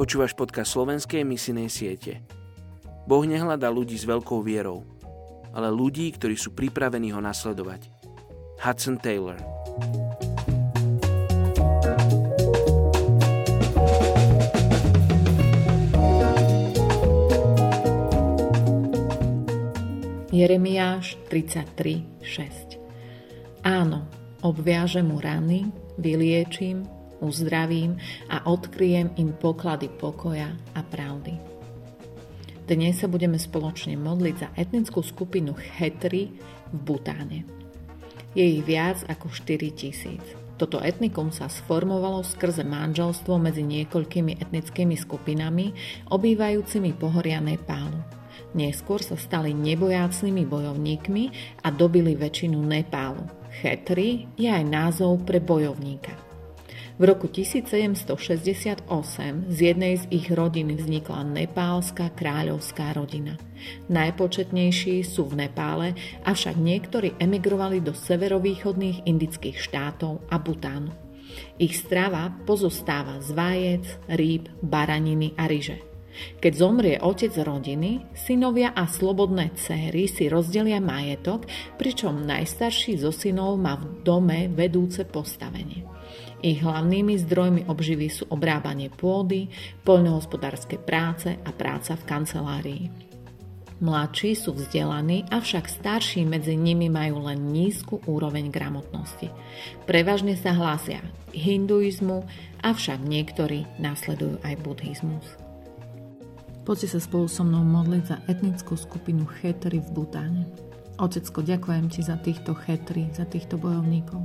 Počúvaš podcast slovenskej misinej siete. Boh nehľadá ľudí s veľkou vierou, ale ľudí, ktorí sú pripravení ho nasledovať. Hudson Taylor Jeremiáš 33.6 Áno, obviažem mu rany, vyliečím, uzdravím a odkryjem im poklady pokoja a pravdy. Dnes sa budeme spoločne modliť za etnickú skupinu Chetri v Butáne. Je ich viac ako 4 tisíc. Toto etnikum sa sformovalo skrze manželstvo medzi niekoľkými etnickými skupinami obývajúcimi pohoria Nepálu. Neskôr sa stali nebojácnými bojovníkmi a dobili väčšinu Nepálu. Chetri je aj názov pre bojovníka. V roku 1768 z jednej z ich rodín vznikla nepálska kráľovská rodina. Najpočetnejší sú v Nepále, avšak niektorí emigrovali do severovýchodných indických štátov a Butánu. Ich strava pozostáva z vajec, rýb, baraniny a ryže. Keď zomrie otec rodiny, synovia a slobodné céry si rozdelia majetok, pričom najstarší zo synov má v dome vedúce postavenie. Ich hlavnými zdrojmi obživy sú obrábanie pôdy, poľnohospodárske práce a práca v kancelárii. Mladší sú vzdelaní, avšak starší medzi nimi majú len nízku úroveň gramotnosti. Prevažne sa hlásia hinduizmu, avšak niektorí následujú aj buddhizmus. Poďte sa spolu so mnou modliť za etnickú skupinu Chetry v Butáne. Otecko, ďakujem Ti za týchto chetry, za týchto bojovníkov.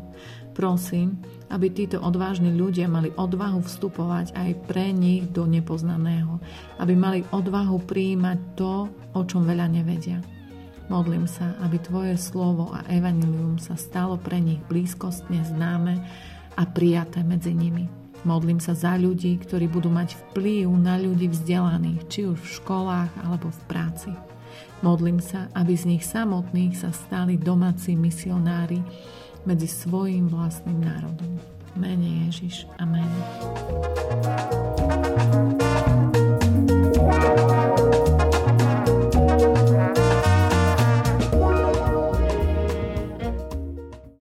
Prosím, aby títo odvážni ľudia mali odvahu vstupovať aj pre nich do nepoznaného. Aby mali odvahu prijímať to, o čom veľa nevedia. Modlím sa, aby Tvoje slovo a evanilium sa stalo pre nich blízkostne známe a prijaté medzi nimi. Modlím sa za ľudí, ktorí budú mať vplyv na ľudí vzdelaných, či už v školách alebo v práci. Modlím sa, aby z nich samotných sa stali domáci misionári medzi svojim vlastným národom. Mene Ježiš. Amen.